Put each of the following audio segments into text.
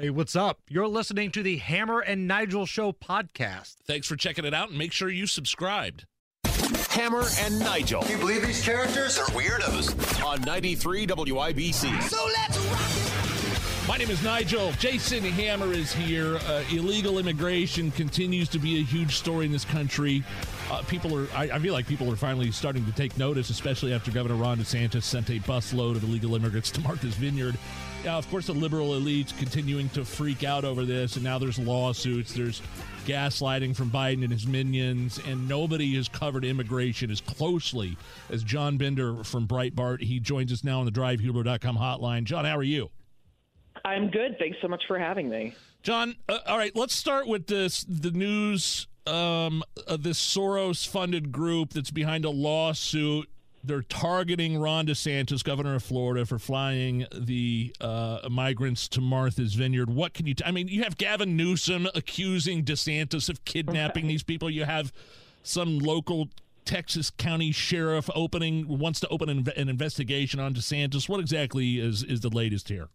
Hey, what's up? You're listening to the Hammer and Nigel Show podcast. Thanks for checking it out and make sure you subscribed. Hammer and Nigel You believe these characters are weirdos? on 93 WIBC. So let's rock it. My name is Nigel. Jason Hammer is here. Uh, illegal immigration continues to be a huge story in this country. Uh, people are, I, I feel like people are finally starting to take notice, especially after Governor Ron DeSantis sent a busload of illegal immigrants to Martha's Vineyard. Now, of course, the liberal elite's continuing to freak out over this, and now there's lawsuits. There's gaslighting from Biden and his minions, and nobody has covered immigration as closely as John Binder from Breitbart. He joins us now on the DriveHuber.com hotline. John, how are you? I'm good. Thanks so much for having me. John, uh, all right, let's start with this the news um, of this Soros funded group that's behind a lawsuit. They're targeting Ron DeSantis, governor of Florida, for flying the uh, migrants to Martha's Vineyard. What can you? T- I mean, you have Gavin Newsom accusing DeSantis of kidnapping these people. You have some local Texas county sheriff opening wants to open an, an investigation on DeSantis. What exactly is is the latest here?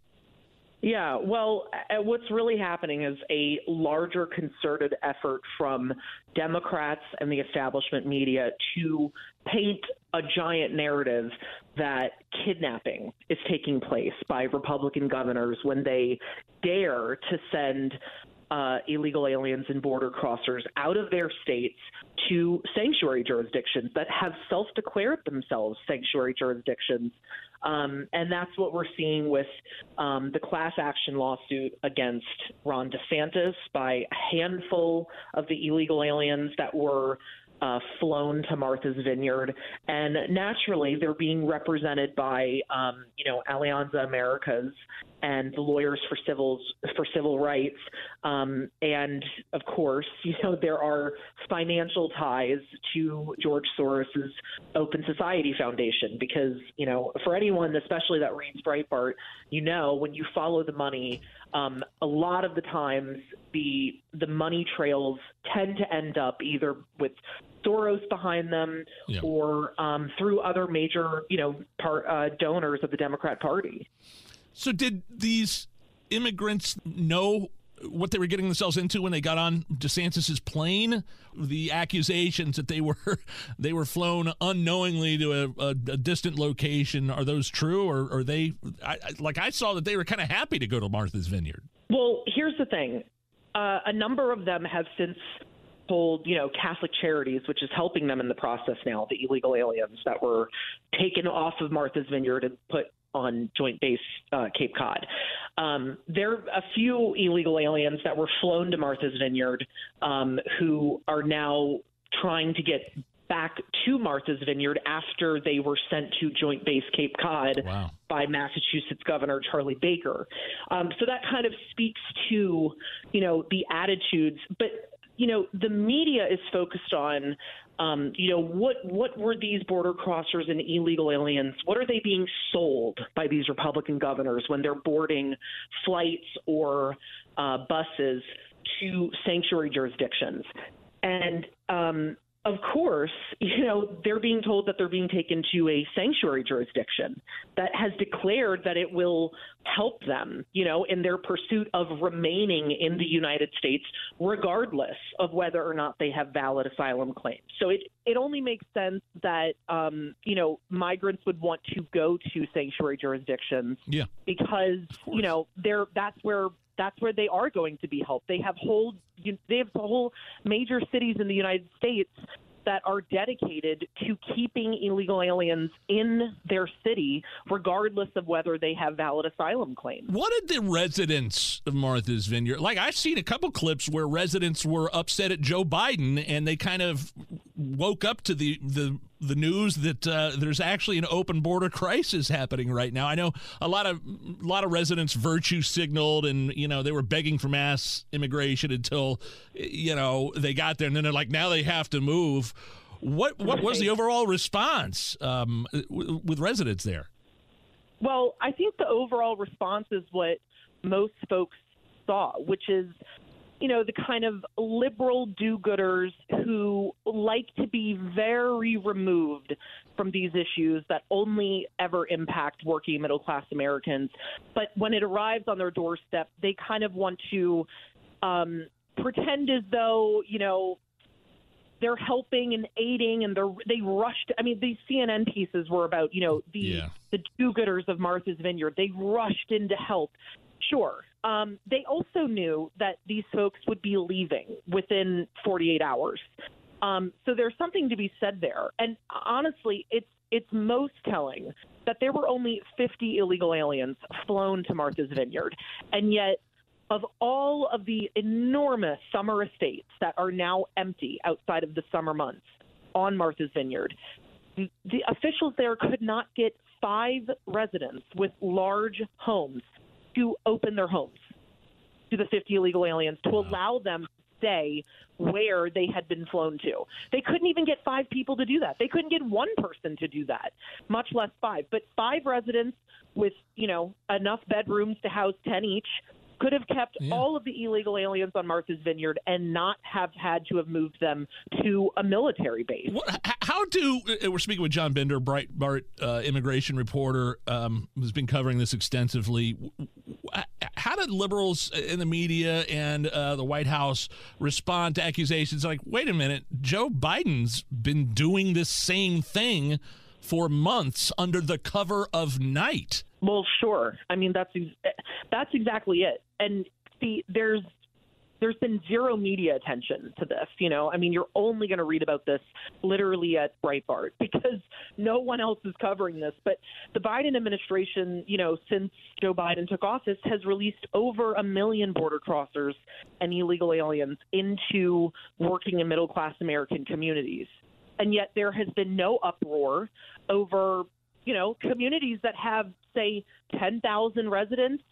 Yeah, well, what's really happening is a larger concerted effort from Democrats and the establishment media to paint a giant narrative that kidnapping is taking place by Republican governors when they dare to send uh, illegal aliens and border crossers out of their states to sanctuary jurisdictions that have self declared themselves sanctuary jurisdictions. Um, and that's what we're seeing with um, the class action lawsuit against Ron DeSantis by a handful of the illegal aliens that were uh, flown to Martha's Vineyard, and naturally they're being represented by um, you know Alianza Americas and the lawyers for civils for civil rights, um, and of course you know there are financial ties to George Soros's Open Society Foundation because you know for anyone especially that reads Breitbart, you know when you follow the money. Um, a lot of the times, the the money trails tend to end up either with Soros behind them Yeah. or um, through other major, you know, part, uh, donors of the Democrat Party. So, did these immigrants know what they were getting themselves into when they got on DeSantis's plane? The accusations that they were they were flown unknowingly to a, a, a distant location are those true, or are they? I, like I saw that they were kind of happy to go to Martha's Vineyard. Well, here's the thing: uh, a number of them have since told, you know, Catholic Charities, which is helping them in the process now, the illegal aliens that were taken off of Martha's Vineyard and put on Joint Base uh, Cape Cod. Um, there are a few illegal aliens that were flown to Martha's Vineyard um, who are now trying to get back to Martha's Vineyard after they were sent to Joint Base Cape Cod Wow. by Massachusetts Governor Charlie Baker. Um, so that kind of speaks to, you know, the attitudes. But you know, the media is focused on, um, you know, what what were these border crossers and illegal aliens? What are they being sold by these Republican governors when they're boarding flights or uh, buses to sanctuary jurisdictions? And um, of course, you know, they're being told that they're being taken to a sanctuary jurisdiction that has declared that it will help them, you know, in their pursuit of remaining in the United States, regardless of whether or not they have valid asylum claims. So it, it only makes sense that, um, you know, migrants would want to go to sanctuary jurisdictions Yeah. because you know they're that's where that's where they are going to be helped. They have whole they have whole major cities in the United States that are dedicated to keeping illegal aliens in their city, regardless of whether they have valid asylum claims. What did the residents of Martha's Vineyard like? I've seen a couple clips where residents were upset at Joe Biden, and they kind of woke up to the the the news that uh, there's actually an open border crisis happening right now. I know a lot of a lot of residents virtue signaled, and you know they were begging for mass immigration until you know they got there, and then they're like, now they have to move. What what was the overall response um, w- with residents there? Well, I think the overall response is what most folks saw, which is you know, the kind of liberal do gooders who like to be very removed from these issues that only ever impact working middle class Americans. But when it arrives on their doorstep, they kind of want to um, pretend as though, you know, they're helping and aiding and they're they rushed I mean these CNN pieces were about, you know, the Yeah. the do-gooders of Martha's Vineyard. They rushed in to help. Sure. Um, they also knew that these folks would be leaving within 48 hours. Um, so there's something to be said there. And honestly, it's it's most telling that there were only 50 illegal aliens flown to Martha's Vineyard, and yet of all of the enormous summer estates that are now empty outside of the summer months on Martha's Vineyard, the, the officials there could not get five residents with large homes to open their homes to the 50 illegal aliens to allow them to stay where they had been flown to. They couldn't even get five people to do that. They couldn't get one person to do that, much less five. But five residents with, you know, enough bedrooms to house 10 each could have kept all of the illegal aliens on Martha's Vineyard and not have had to have moved them to a military base. What, how do uh, we're speaking with John Binder, Breitbart uh, immigration reporter, um, who's been covering this extensively. How did liberals in the media and uh, the White House respond to accusations like, "Wait a minute, Joe Biden's been doing this same thing for months under the cover of night"? Well, sure. I mean, that's that's exactly it. And see, there's there's been zero media attention to this. You know, I mean, you're only going to read about this literally at Breitbart because no one else is covering this. But the Biden administration, you know, since Joe Biden took office, has released over a million border crossers and illegal aliens into working and middle class American communities. And yet there has been no uproar over you know, communities that have, say, 10,000 residents,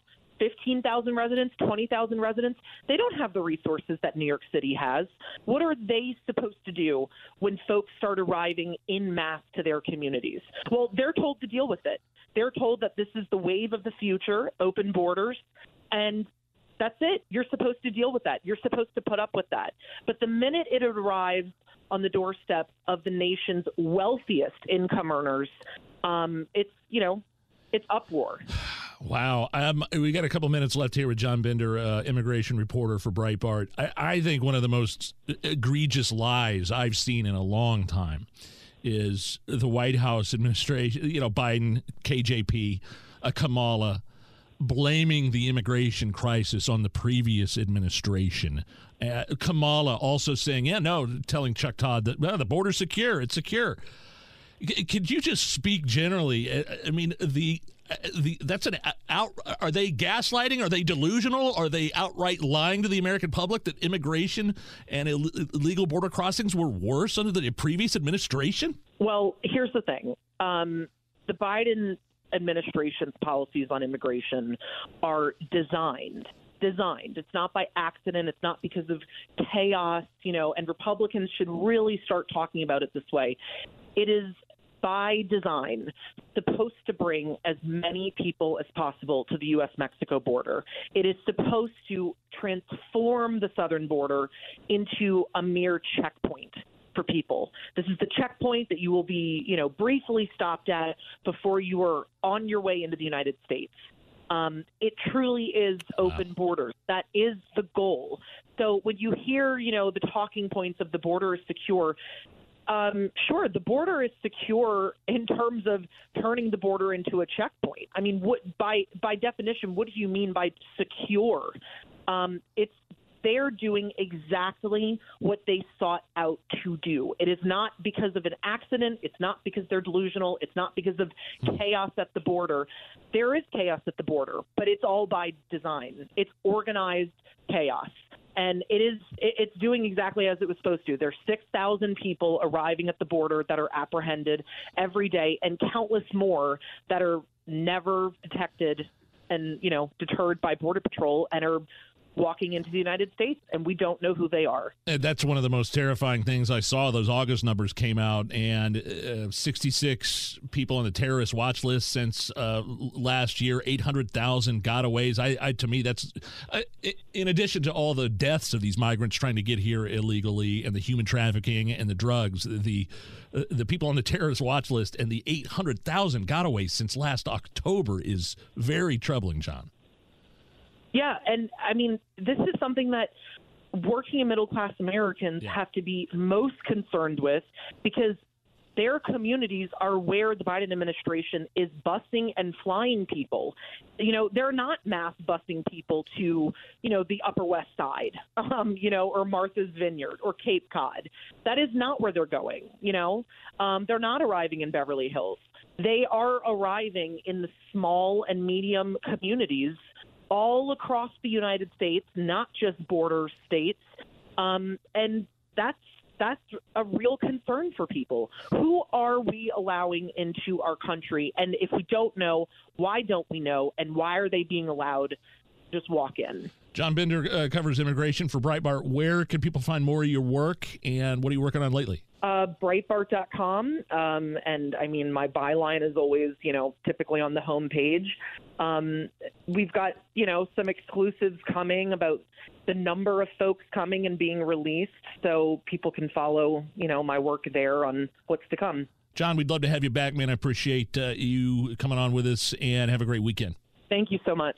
15,000 residents, 20,000 residents, they don't have the resources that New York City has. What are they supposed to do when folks start arriving in mass to their communities? Well, they're told to deal with it. They're told that this is the wave of the future, open borders, and that's it. You're supposed to deal with that. You're supposed to put up with that. But the minute it arrives on the doorstep of the nation's wealthiest income earners, um, it's you know, it's uproar. Wow. Um, we got a couple minutes left here with John Binder, uh, immigration reporter for Breitbart. I, I think one of the most egregious lies I've seen in a long time is the White House administration, you know, Biden, KJP, uh, Kamala, blaming the immigration crisis on the previous administration. Uh, Kamala also saying, yeah, no, telling Chuck Todd that well, the border's secure, it's secure. Could you just speak generally? Uh, I mean, the the that's an out. Are they gaslighting? Are they delusional? Are they outright lying to the American public that immigration and Ill- illegal border crossings were worse under the previous administration? Well, here's the thing: um, the Biden administration's policies on immigration are designed designed. It's not by accident. It's not because of chaos, you know, and Republicans should really start talking about it this way. It is by design supposed to bring as many people as possible to the U.S. Mexico border. It is supposed to transform the southern border into a mere checkpoint for people. This is the checkpoint that you will be, you know, briefly stopped at before you are on your way into the United States. Um, it truly is open borders. That is the goal. So when you hear, you know, the talking points of the border is secure, um, sure, the border is secure in terms of turning the border into a checkpoint. I mean, what by by definition, what do you mean by secure? Um, it's they're doing exactly what they sought out to do. It is not because of an accident. It's not because they're delusional. It's not because of chaos at the border. There is chaos at the border, but it's all by design. It's organized chaos. And it is it- it's doing exactly as it was supposed to. There's 6,000 people arriving at the border that are apprehended every day and countless more that are never detected and, you know, deterred by border patrol and are walking into the United States, and we don't know who they are. And that's one of the most terrifying things I saw. Those August numbers came out, and uh, 66 people on the terrorist watch list since uh, last year. 800,000 gotaways. I, I, to me, that's uh, in addition to all the deaths of these migrants trying to get here illegally, and the human trafficking and the drugs. The uh, the people on the terrorist watch list and the 800,000 gotaways since last October is very troubling, John. Yeah, and I mean, this is something that working and middle class Americans yeah. have to be most concerned with because their communities are where the Biden administration is busing and flying people. You know, they're not mass busing people to, you know, the Upper West Side, um, you know, or Martha's Vineyard or Cape Cod. That is not where they're going. You know, um, they're not arriving in Beverly Hills. They are arriving in the small and medium communities all across the United States, not just border states. Um, and that's that's a real concern for people. Who are we allowing into our country? And if we don't know, why don't we know? And why are they being allowed just walk in? John Binder uh, covers immigration for Breitbart. Where can people find more of your work, and what are you working on lately? Uh, Breitbart.com, um, and I mean my byline is always, you know, typically on the homepage. Um, we've got, you know, some exclusives coming about the number of folks coming and being released, so people can follow, you know, my work there on what's to come. John, we'd love to have you back, man. I appreciate uh, you coming on with us, and have a great weekend. Thank you so much.